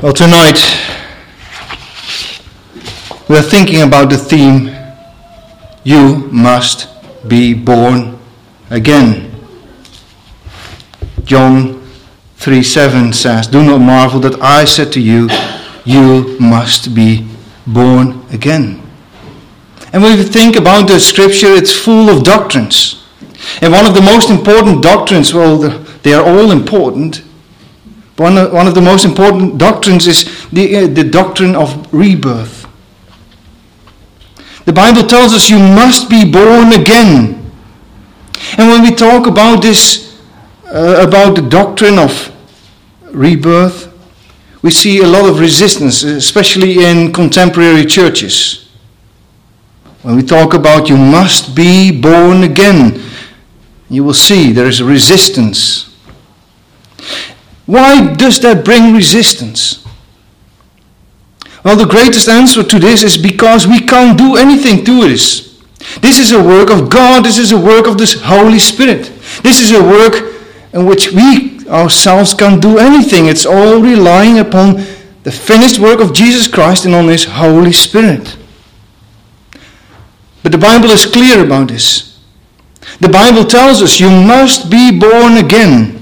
Well, tonight we're thinking about the theme You must be born again. John 3 7 says, Do not marvel that I said to you, You must be born again. And when we think about the scripture, it's full of doctrines. And one of the most important doctrines, well, they are all important, one of, one of the most important doctrines is the, uh, the doctrine of rebirth. The Bible tells us you must be born again. And when we talk about this, uh, about the doctrine of rebirth, we see a lot of resistance, especially in contemporary churches. When we talk about you must be born again, you will see there is a resistance. Why does that bring resistance? Well, the greatest answer to this is because we can't do anything to this. This is a work of God. This is a work of the Holy Spirit. This is a work in which we ourselves can't do anything. It's all relying upon the finished work of Jesus Christ and on His Holy Spirit. But the Bible is clear about this. The Bible tells us you must be born again.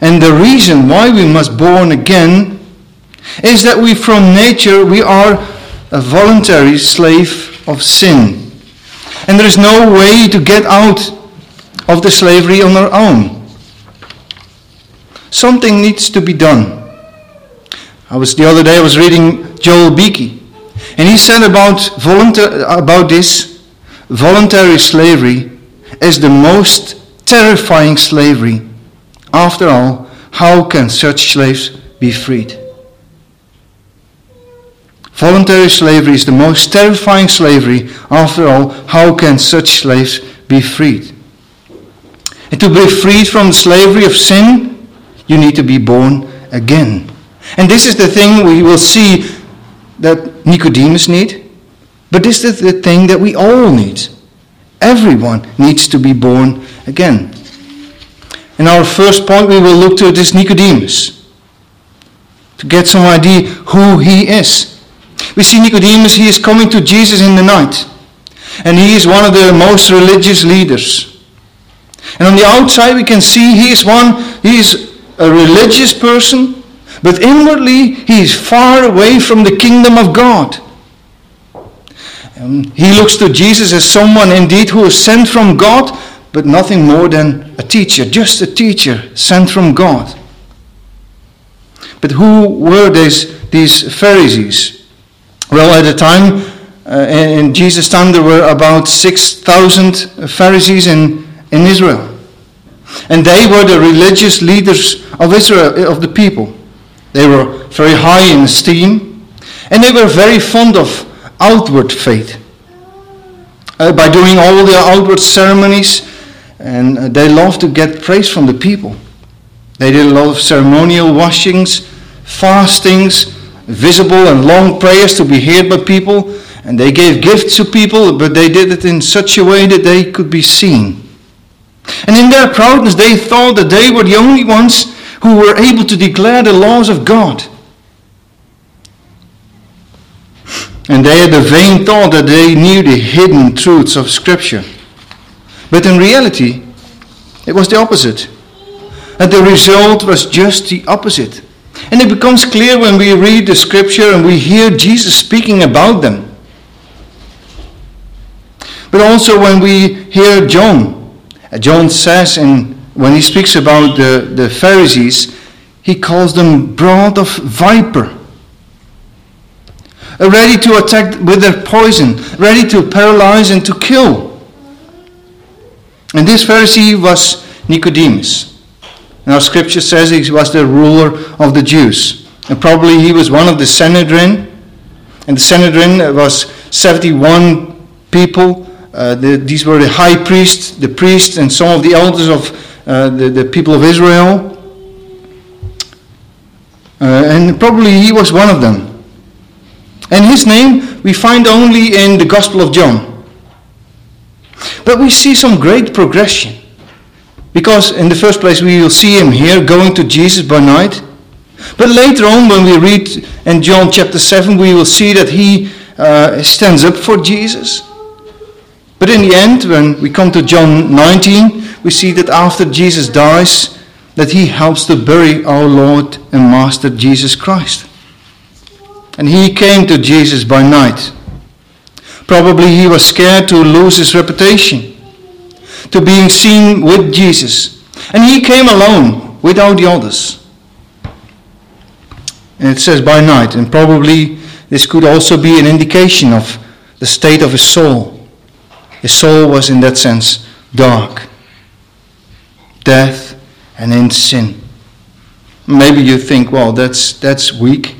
And the reason why we must born again is that we from nature we are a voluntary slave of sin. And there is no way to get out of the slavery on our own. Something needs to be done. I was the other day I was reading Joel Beeke and he said about volunteer, about this voluntary slavery is the most terrifying slavery after all, how can such slaves be freed? Voluntary slavery is the most terrifying slavery. After all, how can such slaves be freed? And to be freed from the slavery of sin, you need to be born again. And this is the thing we will see that Nicodemus need, but this is the thing that we all need. Everyone needs to be born again. In our first point, we will look to this Nicodemus to get some idea who he is. We see Nicodemus, he is coming to Jesus in the night. And he is one of the most religious leaders. And on the outside, we can see he is one, he is a religious person, but inwardly, he is far away from the kingdom of God. Um, he looks to Jesus as someone indeed who is sent from God, but nothing more than a teacher, just a teacher sent from God. But who were these, these Pharisees? Well, at the time, uh, in Jesus' time, there were about 6,000 Pharisees in, in Israel. And they were the religious leaders of Israel, of the people. They were very high in esteem, and they were very fond of outward faith. Uh, by doing all the outward ceremonies, and uh, they loved to get praise from the people. They did a lot of ceremonial washings, fastings, visible and long prayers to be heard by people, and they gave gifts to people, but they did it in such a way that they could be seen. And in their proudness, they thought that they were the only ones who were able to declare the laws of God. And they had the vain thought that they knew the hidden truths of Scripture. But in reality, it was the opposite. And the result was just the opposite. And it becomes clear when we read the scripture and we hear Jesus speaking about them. But also when we hear John. John says, in, when he speaks about the, the Pharisees, he calls them brood of viper. Ready to attack with their poison, ready to paralyze and to kill. And this Pharisee was Nicodemus. And our scripture says he was the ruler of the Jews. And probably he was one of the Sanhedrin. And the Sanhedrin was 71 people. Uh, the, these were the high priests, the priests, and some of the elders of uh, the, the people of Israel. Uh, and probably he was one of them. And his name we find only in the Gospel of John. But we see some great progression. Because, in the first place, we will see him here going to Jesus by night. But later on, when we read in John chapter 7, we will see that he uh, stands up for Jesus. But in the end, when we come to John 19, we see that after Jesus dies, that he helps to bury our Lord and Master Jesus Christ. And he came to Jesus by night. Probably he was scared to lose his reputation, to being seen with Jesus. And he came alone without the others. And it says by night, and probably this could also be an indication of the state of his soul. His soul was, in that sense, dark, death, and in sin. Maybe you think, well, that's, that's weak.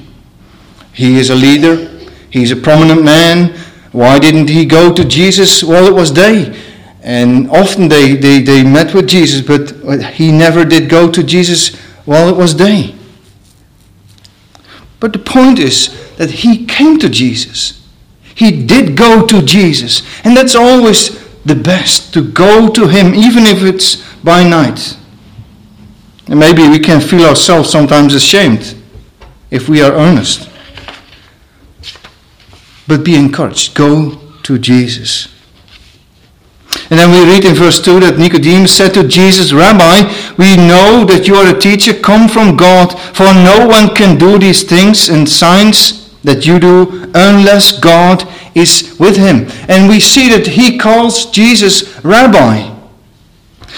He is a leader, he's a prominent man. Why didn't he go to Jesus? while it was day. And often they, they, they met with Jesus, but he never did go to Jesus while it was day. But the point is that he came to Jesus. He did go to Jesus. And that's always the best, to go to him, even if it's by night. And maybe we can feel ourselves sometimes ashamed if we are earnest. But be encouraged. Go to Jesus. And then we read in verse 2 that Nicodemus said to Jesus, Rabbi, we know that you are a teacher come from God, for no one can do these things and signs that you do unless God is with him. And we see that he calls Jesus Rabbi.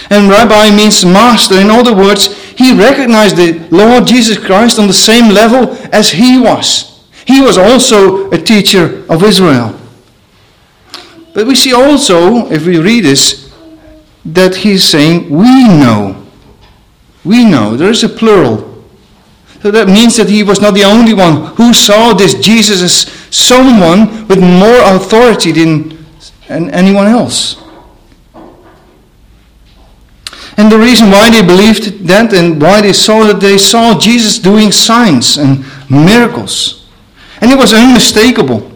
And Rabbi means master. In other words, he recognized the Lord Jesus Christ on the same level as he was. He was also a teacher of Israel. But we see also, if we read this, that he's saying, We know. We know. There is a plural. So that means that he was not the only one who saw this Jesus as someone with more authority than anyone else. And the reason why they believed that and why they saw that they saw Jesus doing signs and miracles. And it was unmistakable.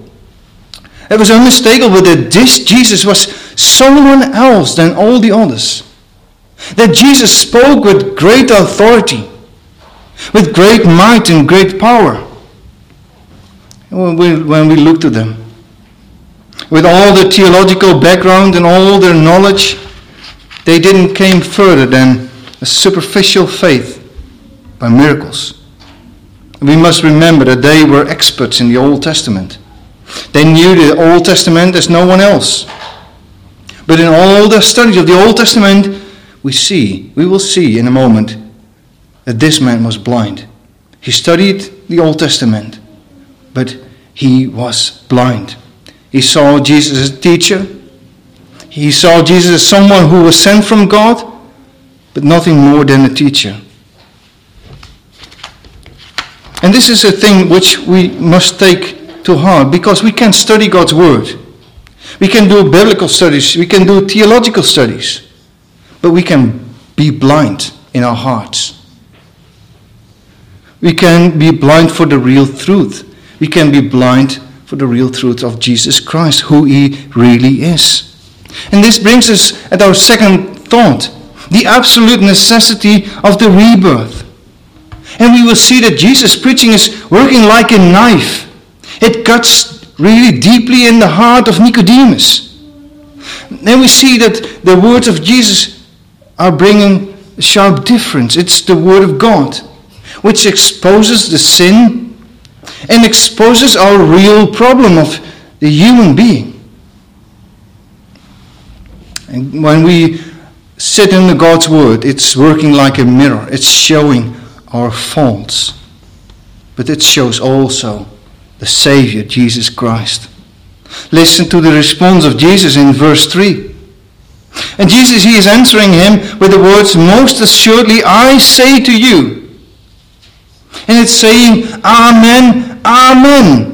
It was unmistakable that this Jesus was someone else than all the others. That Jesus spoke with great authority, with great might and great power. When we, when we look to them, with all the theological background and all their knowledge, they didn't came further than a superficial faith by miracles. We must remember that they were experts in the Old Testament. They knew the Old Testament as no one else. But in all the studies of the Old Testament, we see, we will see in a moment, that this man was blind. He studied the Old Testament, but he was blind. He saw Jesus as a teacher. He saw Jesus as someone who was sent from God, but nothing more than a teacher. And this is a thing which we must take to heart because we can study God's Word. We can do biblical studies, we can do theological studies, but we can be blind in our hearts. We can be blind for the real truth. We can be blind for the real truth of Jesus Christ, who He really is. And this brings us at our second thought the absolute necessity of the rebirth. And we will see that Jesus' preaching is working like a knife it cuts really deeply in the heart of Nicodemus. Then we see that the words of Jesus are bringing a sharp difference. It's the word of God, which exposes the sin and exposes our real problem of the human being. And when we sit in God's word, it's working like a mirror. It's showing our faults. But it shows also the Savior, Jesus Christ. Listen to the response of Jesus in verse 3. And Jesus, he is answering him with the words, Most assuredly I say to you. And it's saying, Amen, Amen.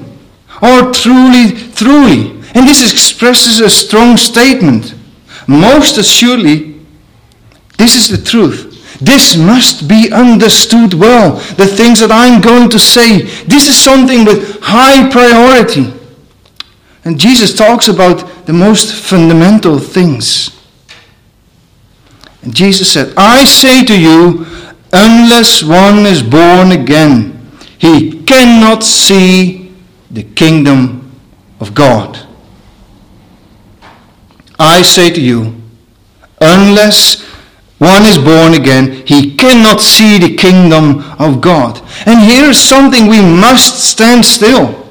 Or truly, truly. And this expresses a strong statement. Most assuredly, this is the truth. This must be understood well. The things that I'm going to say, this is something with high priority. And Jesus talks about the most fundamental things. And Jesus said, I say to you, unless one is born again, he cannot see the kingdom of God. I say to you, unless one is born again, he cannot see the kingdom of God. And here is something we must stand still.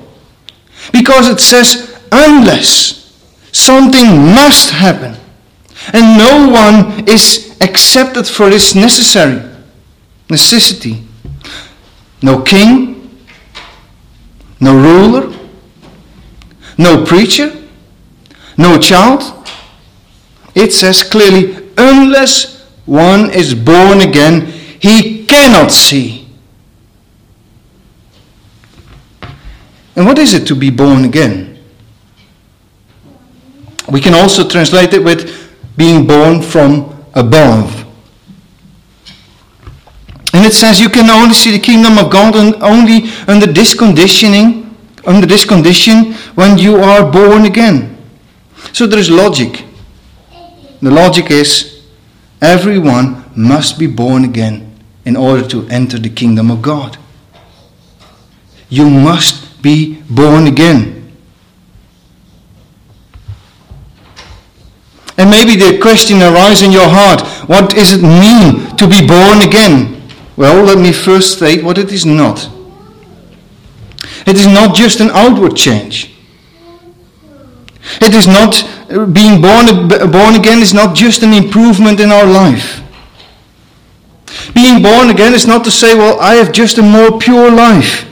Because it says, unless something must happen. And no one is accepted for this necessary necessity. No king, no ruler, no preacher, no child. It says clearly, unless one is born again, he cannot see. And what is it to be born again? We can also translate it with being born from above. And it says you can only see the kingdom of God and only under this conditioning, under this condition when you are born again. So there is logic. The logic is everyone must be born again in order to enter the kingdom of God. You must be born again. And maybe the question arises in your heart what does it mean to be born again? Well, let me first state what it is not. It is not just an outward change. It is not being born, born again is not just an improvement in our life. Being born again is not to say, well, I have just a more pure life.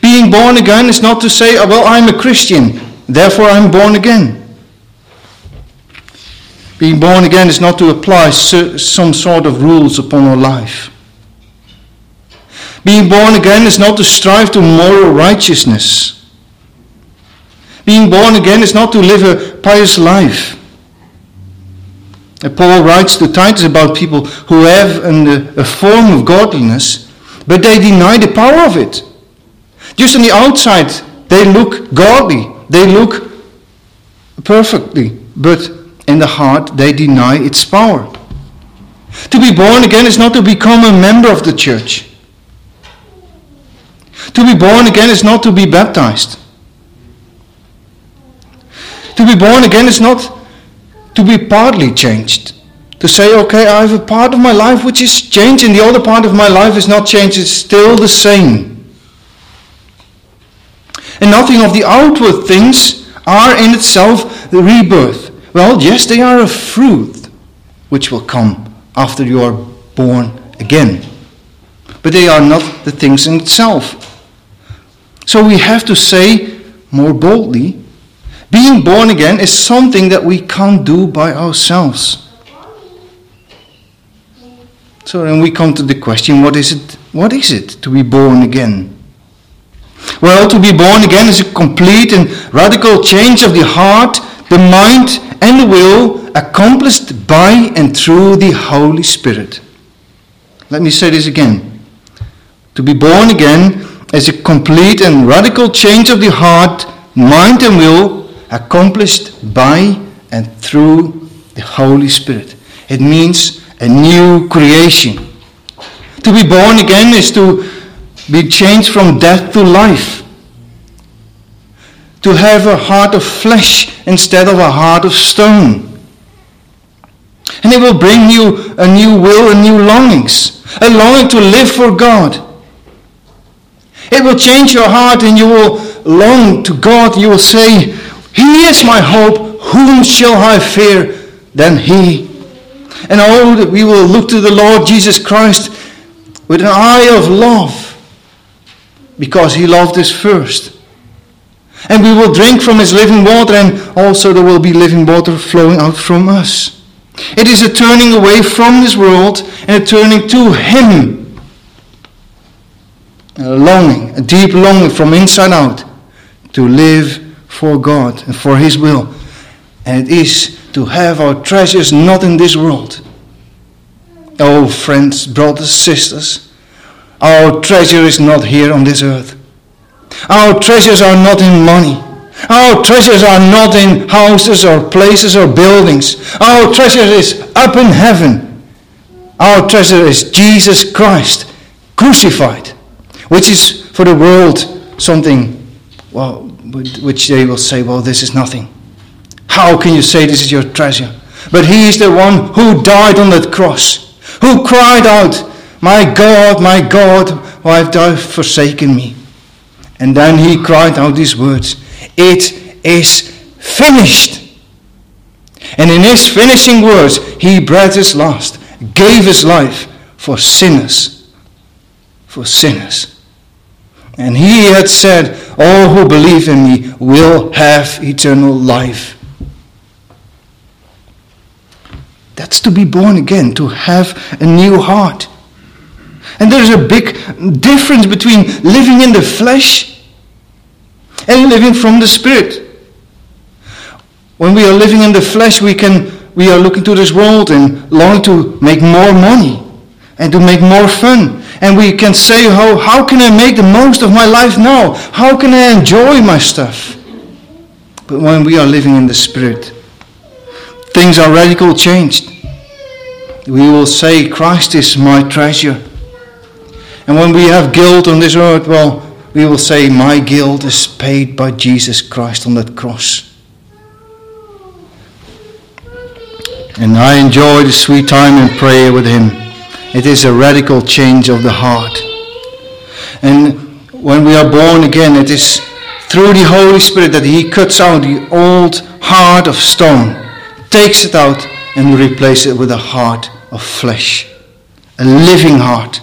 Being born again is not to say, oh, well, I'm a Christian, therefore I'm born again. Being born again is not to apply some sort of rules upon our life. Being born again is not to strive to moral righteousness. Being born again is not to live a pious life. Paul writes to Titus about people who have an, a form of godliness, but they deny the power of it. Just on the outside, they look godly, they look perfectly, but in the heart they deny its power. To be born again is not to become a member of the church. To be born again is not to be baptized. To be born again is not to be partly changed. To say, okay, I have a part of my life which is changed, and the other part of my life is not changed, it's still the same. And nothing of the outward things are in itself the rebirth. Well, yes, they are a fruit which will come after you are born again. But they are not the things in itself. So we have to say more boldly being born again is something that we can't do by ourselves. So then we come to the question what is it what is it to be born again? Well, to be born again is a complete and radical change of the heart, the mind, and the will accomplished by and through the Holy Spirit. Let me say this again. To be born again is a complete and radical change of the heart, mind, and will accomplished by and through the Holy Spirit. It means a new creation. To be born again is to be changed from death to life to have a heart of flesh instead of a heart of stone. And it will bring you a new will and new longings, a longing to live for God. It will change your heart and you will long to God. You will say, He is my hope. Whom shall I fear than He? And oh, that we will look to the Lord Jesus Christ with an eye of love because He loved us first. And we will drink from his living water, and also there will be living water flowing out from us. It is a turning away from this world and a turning to him. A longing, a deep longing from inside out to live for God and for his will. And it is to have our treasures not in this world. Oh, friends, brothers, sisters, our treasure is not here on this earth. Our treasures are not in money. Our treasures are not in houses or places or buildings. Our treasure is up in heaven. Our treasure is Jesus Christ, crucified, which is for the world something, well, which they will say, well, this is nothing. How can you say this is your treasure? But he is the one who died on that cross, who cried out, My God, my God, why have thou forsaken me? And then he cried out these words, It is finished. And in his finishing words, he breathed his last, gave his life for sinners. For sinners. And he had said, All who believe in me will have eternal life. That's to be born again, to have a new heart. And there's a big difference between living in the flesh and living from the spirit. When we are living in the flesh, we can we are looking to this world and long to make more money and to make more fun. And we can say, how, how can I make the most of my life now? How can I enjoy my stuff? But when we are living in the Spirit, things are radically changed. We will say, Christ is my treasure. And when we have guilt on this earth, well, we will say, My guilt is paid by Jesus Christ on that cross. And I enjoy the sweet time in prayer with Him. It is a radical change of the heart. And when we are born again, it is through the Holy Spirit that He cuts out the old heart of stone, takes it out, and replaces it with a heart of flesh, a living heart.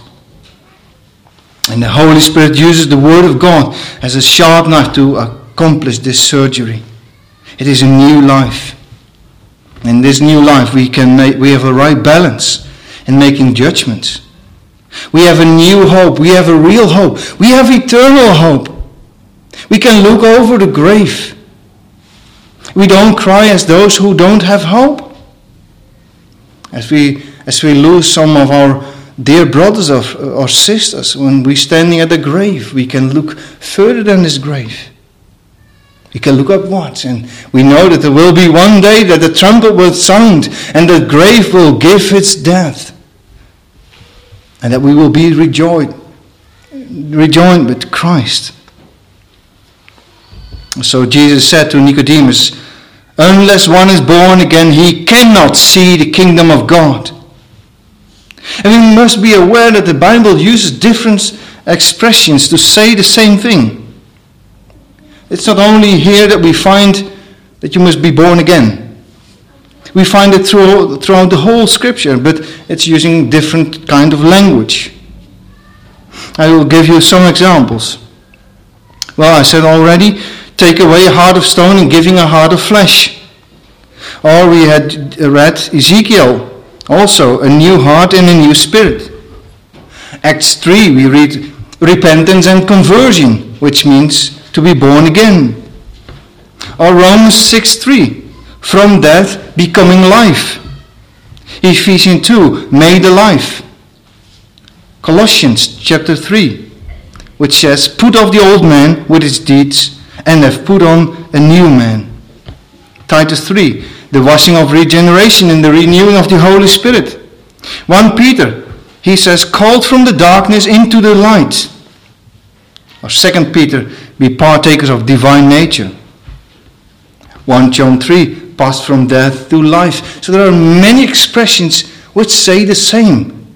And the Holy Spirit uses the Word of God as a sharp knife to accomplish this surgery. It is a new life. In this new life, we can make, we have a right balance in making judgments. We have a new hope. We have a real hope. We have eternal hope. We can look over the grave. We don't cry as those who don't have hope. As we, as we lose some of our dear brothers or, or sisters, when we're standing at the grave, we can look further than this grave. We can look upwards and we know that there will be one day that the trumpet will sound and the grave will give its death. And that we will be rejoined, rejoined with Christ. So Jesus said to Nicodemus, Unless one is born again, he cannot see the kingdom of God. And we must be aware that the Bible uses different expressions to say the same thing. It's not only here that we find that you must be born again. We find it through, throughout the whole scripture, but it's using different kind of language. I will give you some examples. Well, I said already, take away a heart of stone and giving a heart of flesh. Or we had read Ezekiel, also a new heart and a new spirit. Acts 3, we read repentance and conversion, which means to be born again. Or Romans 6 3, from death becoming life. Ephesians 2, made alive. Colossians chapter 3, which says, Put off the old man with his deeds and have put on a new man. Titus 3, the washing of regeneration and the renewing of the Holy Spirit. 1 Peter, he says, called from the darkness into the light. Or 2 Peter, be partakers of divine nature. 1 John 3, passed from death to life. So there are many expressions which say the same.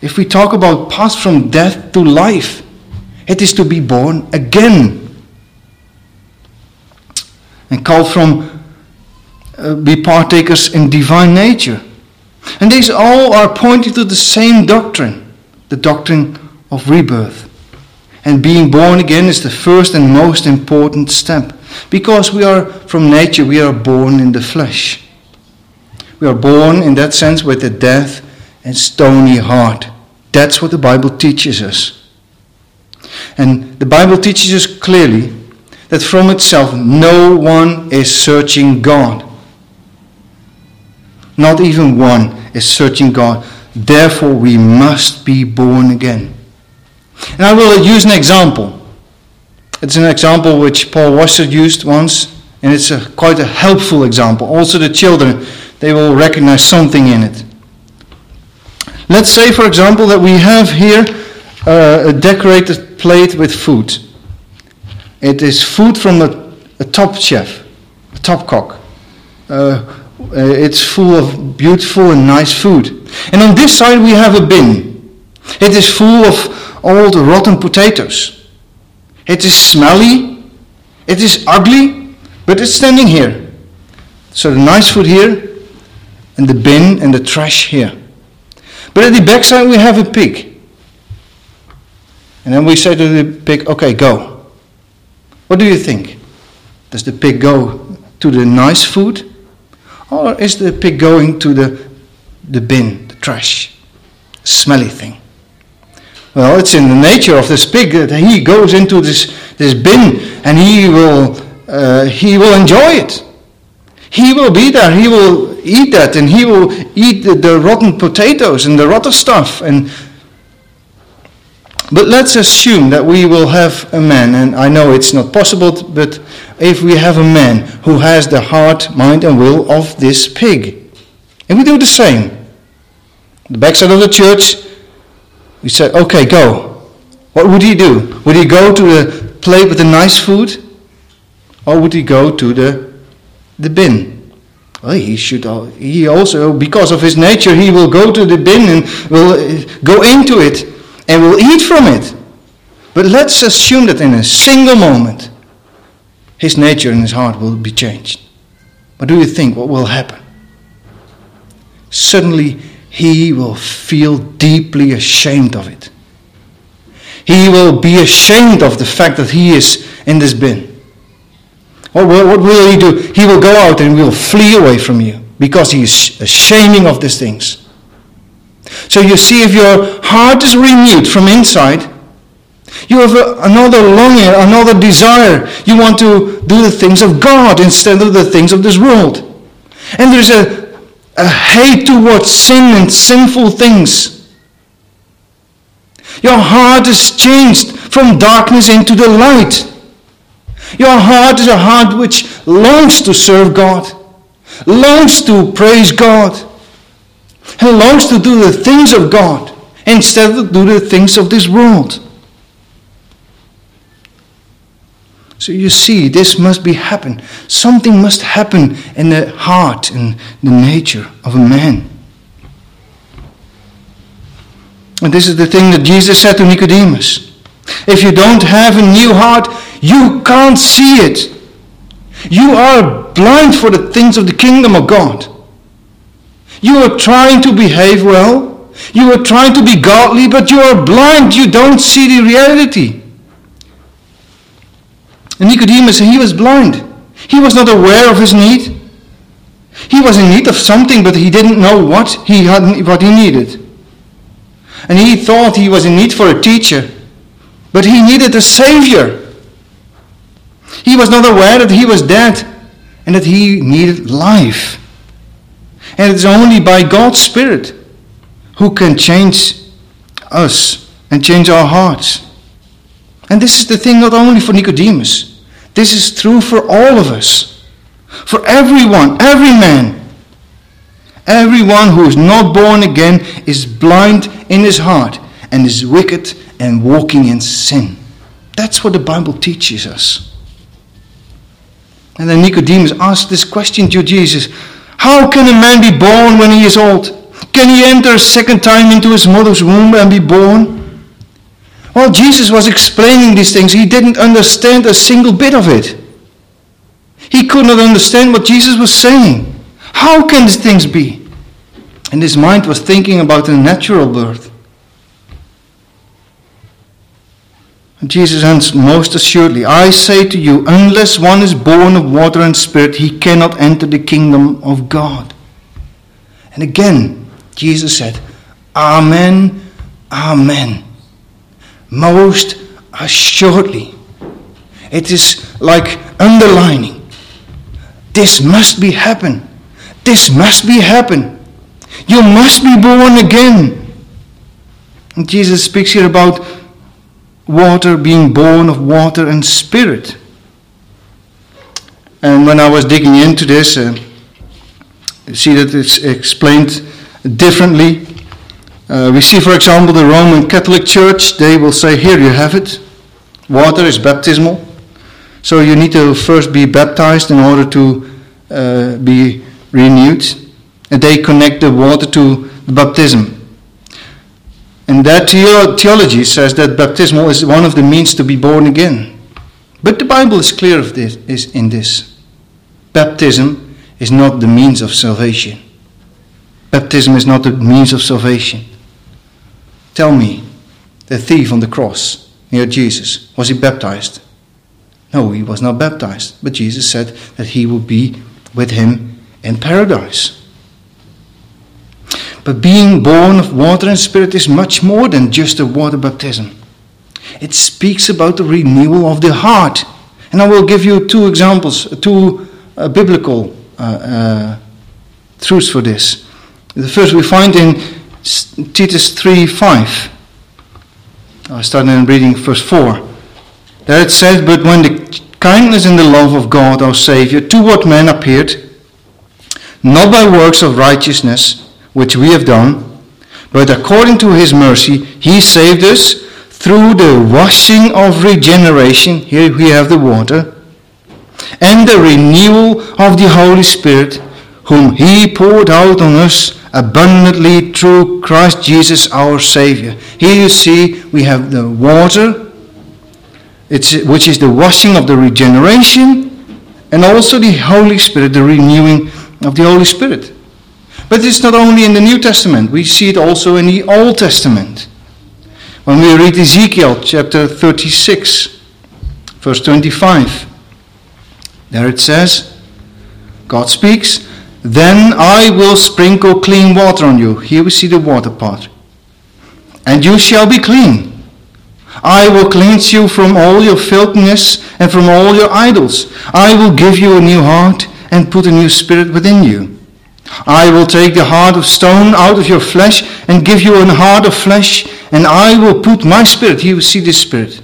If we talk about passed from death to life, it is to be born again. And called from uh, be partakers in divine nature. And these all are pointing to the same doctrine, the doctrine of rebirth. And being born again is the first and most important step. Because we are, from nature, we are born in the flesh. We are born, in that sense, with a death and stony heart. That's what the Bible teaches us. And the Bible teaches us clearly that from itself no one is searching God. Not even one is searching God. Therefore, we must be born again. And I will use an example. It's an example which Paul Washer used once, and it's a, quite a helpful example. Also, the children, they will recognize something in it. Let's say, for example, that we have here uh, a decorated plate with food. It is food from a, a top chef, a top cook. Uh, it's full of beautiful and nice food. And on this side we have a bin. It is full of old rotten potatoes. It is smelly, it is ugly, but it's standing here. So the nice food here, and the bin and the trash here. But at the backside we have a pig. And then we say to the pig, okay, go. What do you think? Does the pig go to the nice food? Or is the pig going to the, the bin, the trash, smelly thing? Well, it's in the nature of this pig that he goes into this, this bin and he will, uh, he will enjoy it. He will be there, he will eat that, and he will eat the, the rotten potatoes and the rotten stuff. And but let's assume that we will have a man, and I know it's not possible, but if we have a man who has the heart, mind, and will of this pig, and we do the same, the backside of the church, we said, okay, go. What would he do? Would he go to the plate with the nice food? Or would he go to the, the bin? Well, he should, he also, because of his nature, he will go to the bin and will uh, go into it and will eat from it. But let's assume that in a single moment, his nature and his heart will be changed. What do you think? What will happen? Suddenly, he will feel deeply ashamed of it. He will be ashamed of the fact that he is in this bin. What will, what will he do? He will go out and will flee away from you because he is ashamed of these things. So you see, if your heart is renewed from inside, you have a, another longing, another desire. You want to do the things of God instead of the things of this world. And there's a a hate towards sin and sinful things. Your heart is changed from darkness into the light. Your heart is a heart which longs to serve God, longs to praise God, and longs to do the things of God instead of do the things of this world. So you see, this must be happen. Something must happen in the heart and the nature of a man. And this is the thing that Jesus said to Nicodemus. If you don't have a new heart, you can't see it. You are blind for the things of the kingdom of God. You are trying to behave well. You are trying to be godly, but you are blind. You don't see the reality. And Nicodemus, he was blind. He was not aware of his need. He was in need of something, but he didn't know what he had, what he needed. And he thought he was in need for a teacher, but he needed a savior. He was not aware that he was dead and that he needed life. And it's only by God's Spirit who can change us and change our hearts. And this is the thing not only for Nicodemus, this is true for all of us. For everyone, every man. Everyone who is not born again is blind in his heart and is wicked and walking in sin. That's what the Bible teaches us. And then Nicodemus asked this question to Jesus How can a man be born when he is old? Can he enter a second time into his mother's womb and be born? While Jesus was explaining these things, he didn't understand a single bit of it. He could not understand what Jesus was saying. How can these things be? And his mind was thinking about a natural birth. And Jesus answered, Most assuredly, I say to you, unless one is born of water and spirit, he cannot enter the kingdom of God. And again, Jesus said, Amen, Amen most assuredly. It is like underlining. This must be happen. This must be happen. You must be born again. And Jesus speaks here about water, being born of water and spirit. And when I was digging into this, uh, see that it's explained differently. Uh, we see, for example, the Roman Catholic Church, they will say, Here you have it. Water is baptismal. So you need to first be baptized in order to uh, be renewed. And they connect the water to the baptism. And that theology says that baptismal is one of the means to be born again. But the Bible is clear of this, is in this. Baptism is not the means of salvation. Baptism is not the means of salvation. Tell me, the thief on the cross near Jesus, was he baptized? No, he was not baptized. But Jesus said that he would be with him in paradise. But being born of water and spirit is much more than just a water baptism. It speaks about the renewal of the heart. And I will give you two examples, two uh, biblical uh, uh, truths for this. The first we find in Titus 3 5. I started in reading verse 4. There it says, But when the kindness and the love of God our Saviour toward men appeared, not by works of righteousness, which we have done, but according to his mercy, he saved us through the washing of regeneration. Here we have the water. And the renewal of the Holy Spirit, whom he poured out on us abundantly through Christ Jesus our Savior. Here you see we have the water, which is the washing of the regeneration, and also the Holy Spirit, the renewing of the Holy Spirit. But it's not only in the New Testament, we see it also in the Old Testament. When we read Ezekiel chapter 36, verse 25, there it says, God speaks, Then I will sprinkle clean water on you. Here we see the water part. And you shall be clean. I will cleanse you from all your filthiness and from all your idols. I will give you a new heart and put a new spirit within you. I will take the heart of stone out of your flesh and give you a heart of flesh, and I will put my spirit. Here we see this spirit.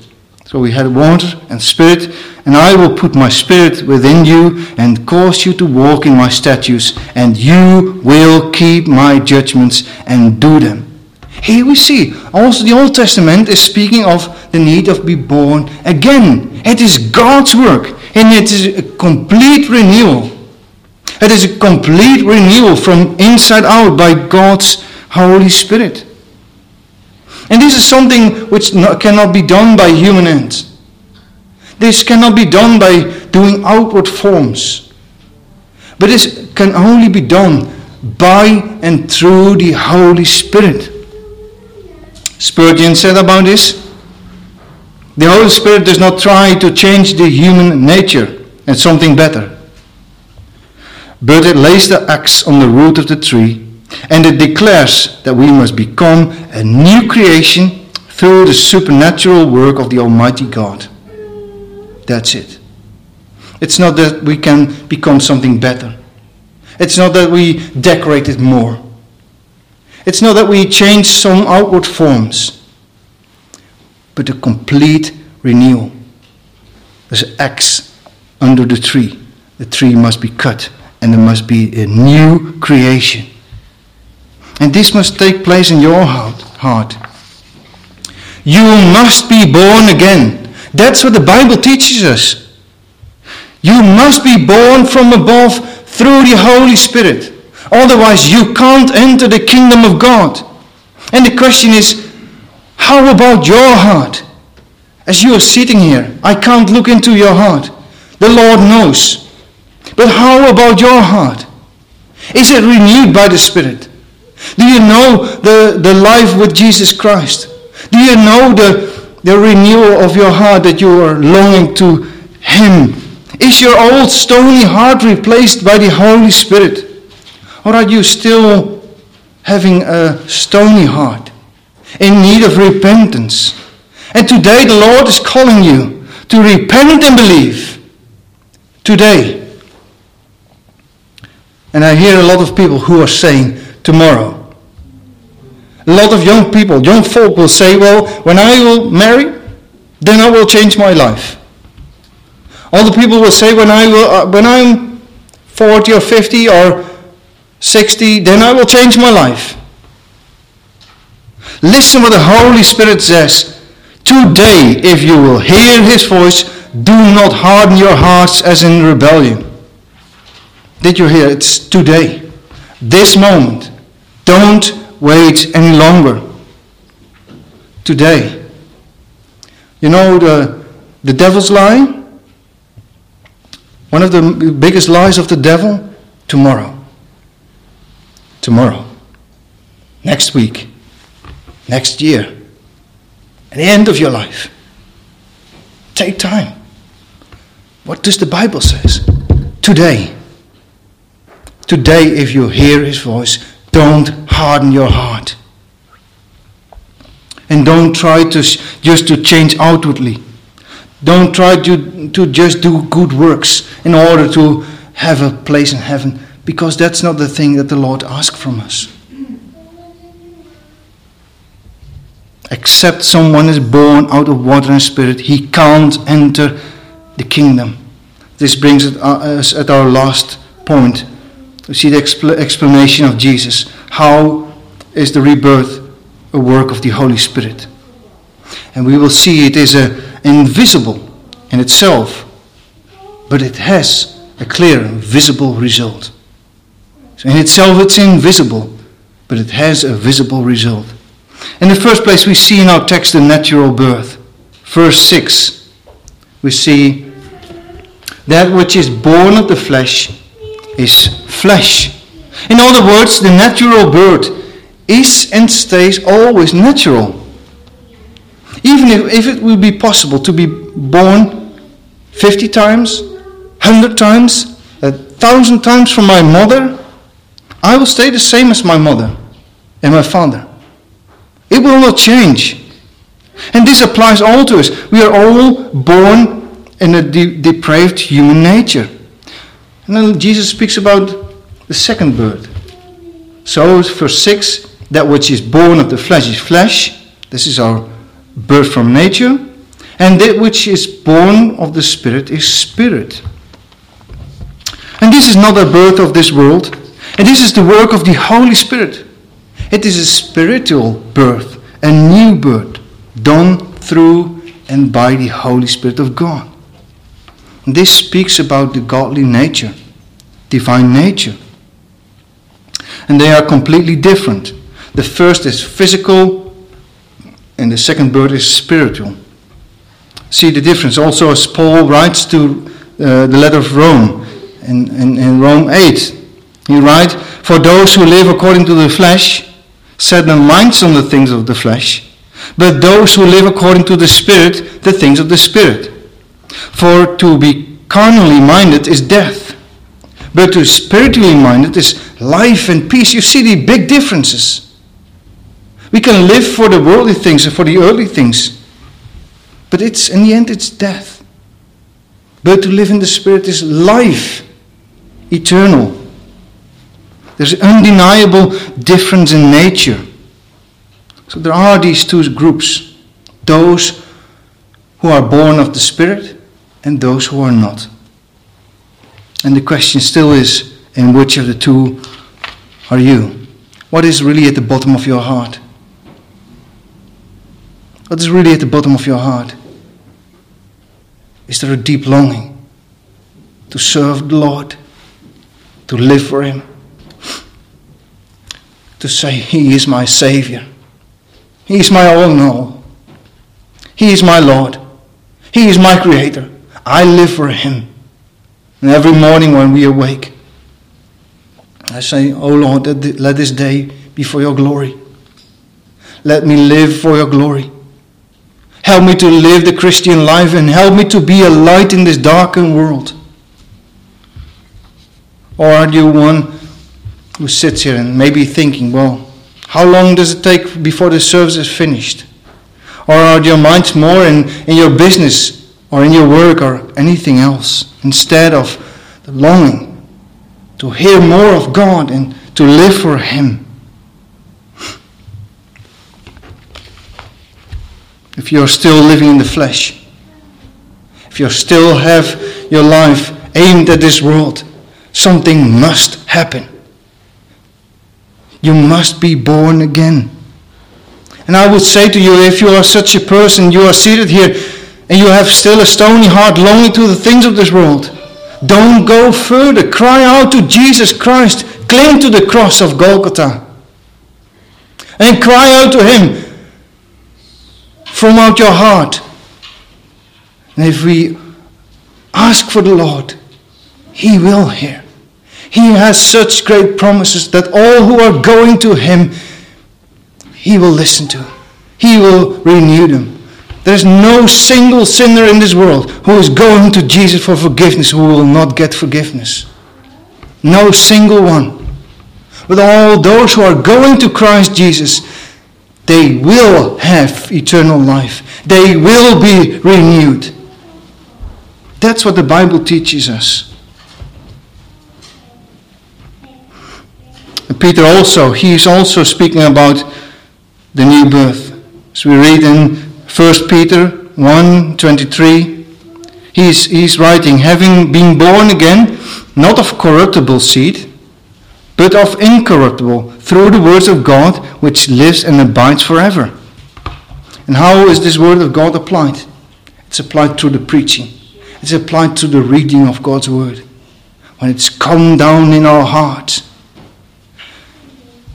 So we had water and spirit, and I will put my spirit within you and cause you to walk in my statutes, and you will keep my judgments and do them. Here we see also the Old Testament is speaking of the need of be born again. It is God's work, and it is a complete renewal. It is a complete renewal from inside out by God's Holy Spirit. And this is something which cannot be done by human hands. This cannot be done by doing outward forms. But this can only be done by and through the Holy Spirit. Spurgeon said about this the Holy Spirit does not try to change the human nature and something better but it lays the axe on the root of the tree, and it declares that we must become a new creation through the supernatural work of the Almighty God. That's it. It's not that we can become something better. It's not that we decorate it more. It's not that we change some outward forms, but a complete renewal. There's an axe under the tree. The tree must be cut and there must be a new creation. And this must take place in your heart. You must be born again. That's what the Bible teaches us. You must be born from above through the Holy Spirit. Otherwise, you can't enter the kingdom of God. And the question is, how about your heart? As you are sitting here, I can't look into your heart. The Lord knows. But how about your heart? Is it renewed by the Spirit? Do you know the, the life with Jesus Christ? Do you know the, the renewal of your heart that you are longing to Him? Is your old stony heart replaced by the Holy Spirit? Or are you still having a stony heart in need of repentance? And today the Lord is calling you to repent and believe. Today. And I hear a lot of people who are saying tomorrow. A lot of young people, young folk will say, well, when I will marry, then I will change my life. The people will say when I will, uh, when I'm 40 or 50 or 60, then I will change my life. Listen what the Holy Spirit says. Today, if you will hear his voice, do not harden your hearts as in rebellion. Did you hear? It's today. This moment. Don't wait any longer. Today. You know the, the devil's lie? One of the biggest lies of the devil? Tomorrow. Tomorrow. Next week. Next year. At the end of your life. Take time. What does the Bible says? Today. Today, if you hear his voice, don't harden your heart. And don't try to just to change outwardly. Don't try to, to just do good works in order to have a place in heaven, because that's not the thing that the Lord asks from us. Except someone is born out of water and spirit, he can't enter the kingdom. This brings uh, us at our last point. We see the expl- explanation of Jesus. How is the rebirth a work of the Holy Spirit. And we will see it is a invisible in itself, but it has a clear, and visible result. So in itself, it's invisible, but it has a visible result. In the first place, we see in our text the natural birth. Verse 6, we see that which is born of the flesh is flesh. In other words, the natural birth is and stays always natural. Even if, if it would be possible to be born 50 times, 100 times, a thousand times from my mother, I will stay the same as my mother and my father. It will not change. And this applies all to us. We are all born in a de- depraved human nature. And then Jesus speaks about the second birth. So, verse 6 that which is born of the flesh is flesh. This is our birth from nature. And that which is born of the Spirit is spirit. And this is not a birth of this world. And this is the work of the Holy Spirit. It is a spiritual birth, a new birth, done through and by the Holy Spirit of God. And this speaks about the godly nature, divine nature. And they are completely different. The first is physical, and the second bird is spiritual. See the difference. Also, as Paul writes to uh, the letter of Rome, in, in, in Rome 8, he writes, For those who live according to the flesh set their minds on the things of the flesh, but those who live according to the Spirit, the things of the Spirit. For to be carnally minded is death, but to spiritually minded is life and peace. You see the big differences. We can live for the worldly things and for the earthly things. But it's in the end it's death. But to live in the spirit is life, eternal. There's undeniable difference in nature. So there are these two groups those who are born of the Spirit and those who are not. And the question still is in which of the two are you? What is really at the bottom of your heart? What is really at the bottom of your heart? Is there a deep longing to serve the Lord, to live for Him, to say, He is my Savior, He is my all in all, He is my Lord, He is my Creator. I live for Him. And every morning when we awake, I say, Oh Lord, let this day be for your glory. Let me live for your glory. Help me to live the Christian life and help me to be a light in this darkened world. Or are you one who sits here and maybe thinking, well, how long does it take before the service is finished? Or are your minds more in, in your business or in your work or anything else instead of the longing to hear more of God and to live for Him? if you're still living in the flesh, if you still have your life aimed at this world, something must happen. You must be born again. And I would say to you, if you are such a person, you are seated here, and you have still a stony heart longing to the things of this world, don't go further. Cry out to Jesus Christ. Cling to the cross of Golgotha. And cry out to Him from out your heart. And if we ask for the Lord, He will hear. He has such great promises that all who are going to Him, He will listen to. He will renew them. There's no single sinner in this world who is going to Jesus for forgiveness who will not get forgiveness. No single one. But all those who are going to Christ Jesus, they will have eternal life. They will be renewed. That's what the Bible teaches us. And Peter also, he is also speaking about the new birth. As we read in 1 Peter 1 23, he's, he's writing, having been born again, not of corruptible seed, but of incorruptible, through the words of God, which lives and abides forever. And how is this word of God applied? It's applied through the preaching. It's applied to the reading of God's word. When it's come down in our hearts.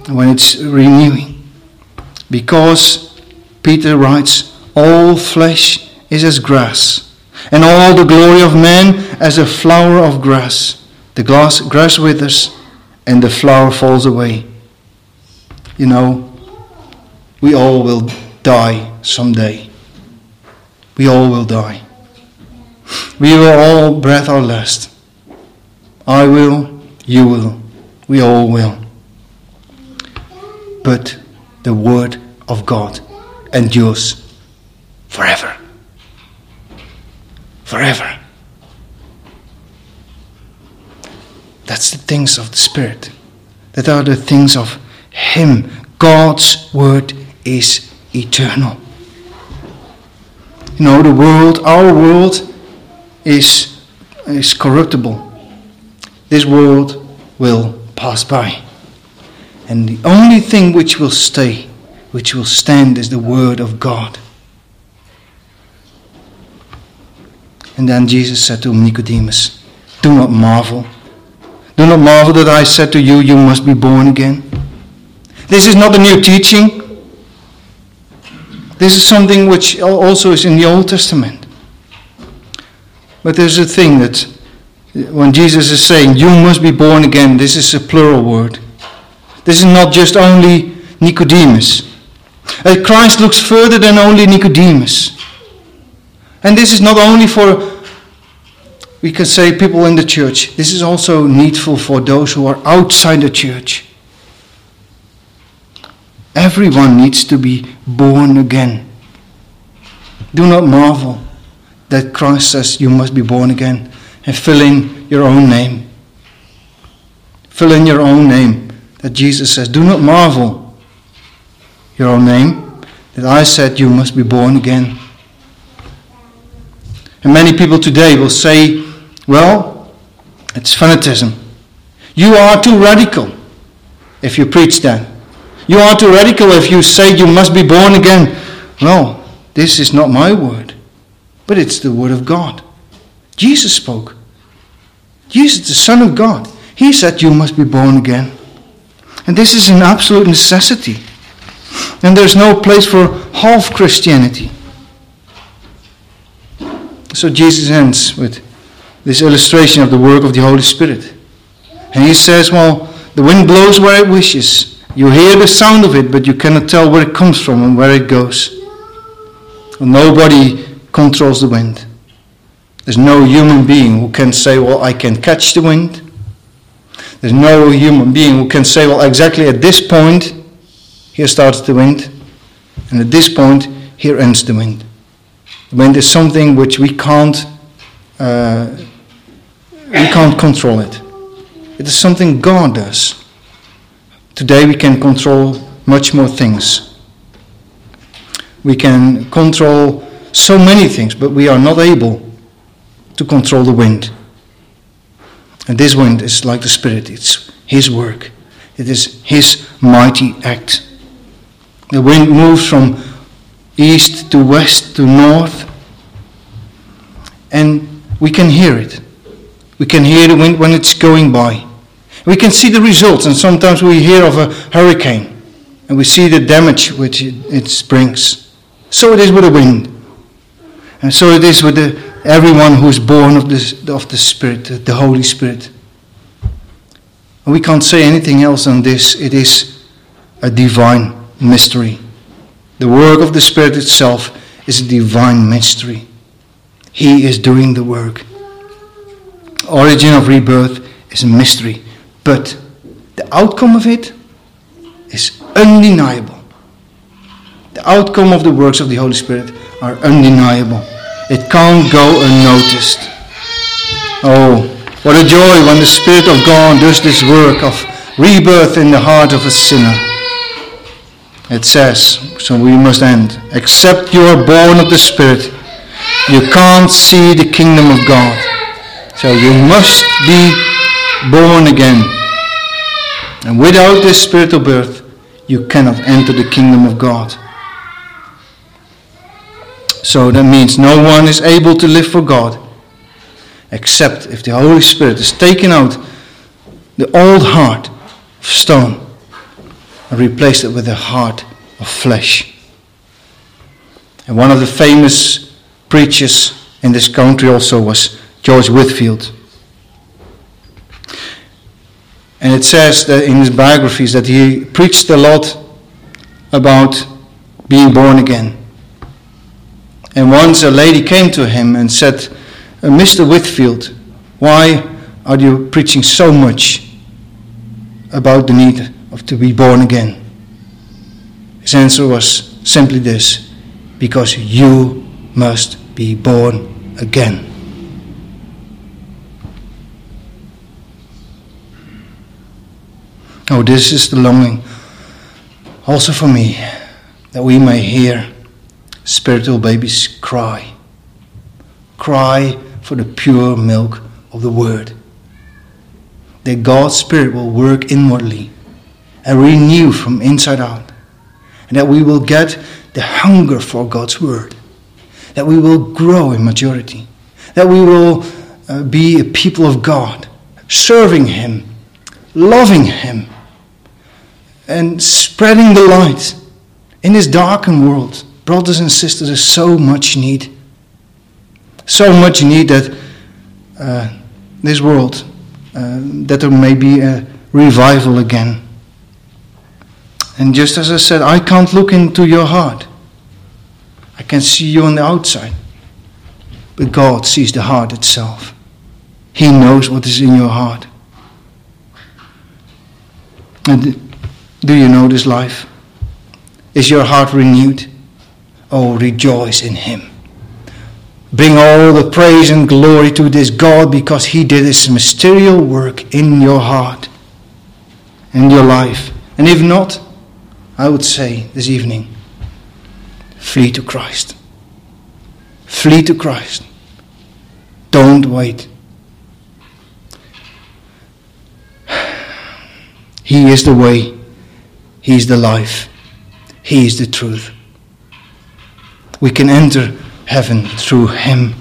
When it's renewing. Because Peter writes, All flesh is as grass, and all the glory of man as a flower of grass. The grass, grass withers, and the flower falls away. You know, we all will die someday. We all will die. We will all breath our last. I will, you will, we all will. But the word of God endures forever. Forever. That's the things of the Spirit. That are the things of Him. God's word is eternal. You know, the world, our world, is, is corruptible. This world will pass by. And the only thing which will stay, which will stand, is the Word of God. And then Jesus said to Nicodemus, Do not marvel. Do not marvel that I said to you, You must be born again. This is not a new teaching. This is something which also is in the Old Testament. But there's a thing that when Jesus is saying, You must be born again, this is a plural word. This is not just only Nicodemus. Uh, Christ looks further than only Nicodemus. And this is not only for, we can say, people in the church. This is also needful for those who are outside the church. Everyone needs to be born again. Do not marvel that Christ says you must be born again and fill in your own name. Fill in your own name. That Jesus says, Do not marvel your own name, that I said you must be born again. And many people today will say, Well, it's fanaticism. You are too radical if you preach that. You are too radical if you say you must be born again. No, this is not my word, but it's the word of God. Jesus spoke. Jesus, the Son of God, he said you must be born again. And this is an absolute necessity. And there's no place for half Christianity. So Jesus ends with this illustration of the work of the Holy Spirit. And he says, Well, the wind blows where it wishes. You hear the sound of it, but you cannot tell where it comes from and where it goes. Well, nobody controls the wind. There's no human being who can say, Well, I can catch the wind. There's no human being who can say, Well, exactly at this point, here starts the wind, and at this point, here ends the wind. The there's something which we can't, uh, we can't control it. It is something God does. Today we can control much more things. We can control so many things, but we are not able to control the wind. And this wind is like the Spirit, it's His work, it is His mighty act. The wind moves from east to west to north, and we can hear it. We can hear the wind when it's going by. We can see the results, and sometimes we hear of a hurricane, and we see the damage which it, brings. So it is with the wind. And so it is with the, everyone who is born of, this, of the Spirit, the Holy Spirit. And we can't say anything else than this. It is a divine mystery. The work of the Spirit itself is a divine mystery. He is doing the work. Origin of rebirth is a mystery, but the outcome of it is undeniable. The outcome of the works of the Holy Spirit are undeniable. It can't go unnoticed. Oh, what a joy when the Spirit of God does this work of rebirth in the heart of a sinner. It says, so we must end. Except you are born of the Spirit, you can't see the kingdom of God. So you must be born again. And without this spiritual birth, you cannot enter the kingdom of God. So that means no one is able to live for God except if the Holy Spirit is taken out the old heart of stone and replaced it with a heart of flesh. And one of the famous preachers in this country also was George Whitefield. And it says that in his biographies that he preached a lot about being born again. And once a lady came to him and said, uh, Mr. Whitefield, why are you preaching so much about the need of to be born again? His answer was simply this because you must be born again. Oh, this is the longing also for me that we may hear spiritual babies cry. Cry for the pure milk of the Word. That God's Spirit will work inwardly and renew from inside out. And that we will get the hunger for God's Word. That we will grow in maturity. That we will uh, be a people of God, serving Him, loving Him, and spreading the light in this darkened world brothers and sisters, there's so much need. So much need that uh, this world, uh, that there may be a revival again. And just as I said, I can't look into your heart. I can see you on the outside. But God sees the heart itself. He knows what is in your heart. And do you know this life? Is your heart renewed? Oh, rejoice in him. Bring all the praise and glory to this God because he did his mysterious work in your heart, and your life. And if not, I would say this evening, flee to Christ. Flee to Christ. Don't wait. He is the way. He is the life. He is the truth we can enter heaven through him.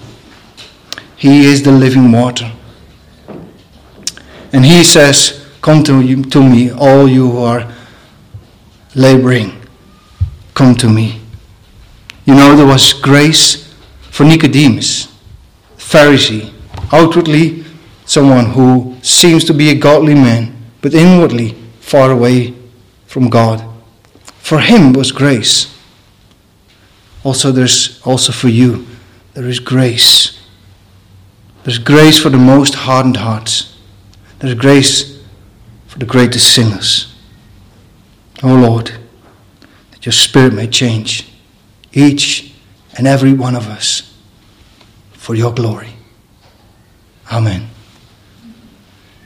He is the living water. And he says, Come to, you, to me, all you who are laboring. Come to me. You know, there was grace for Nicodemus, Pharisee, outwardly someone who seems to be a godly man, but inwardly far away from God. For him was grace also there's also for you there is grace there's grace for the most hardened hearts there's grace for the greatest sinners oh lord that your spirit may change each and every one of us for your glory. Amen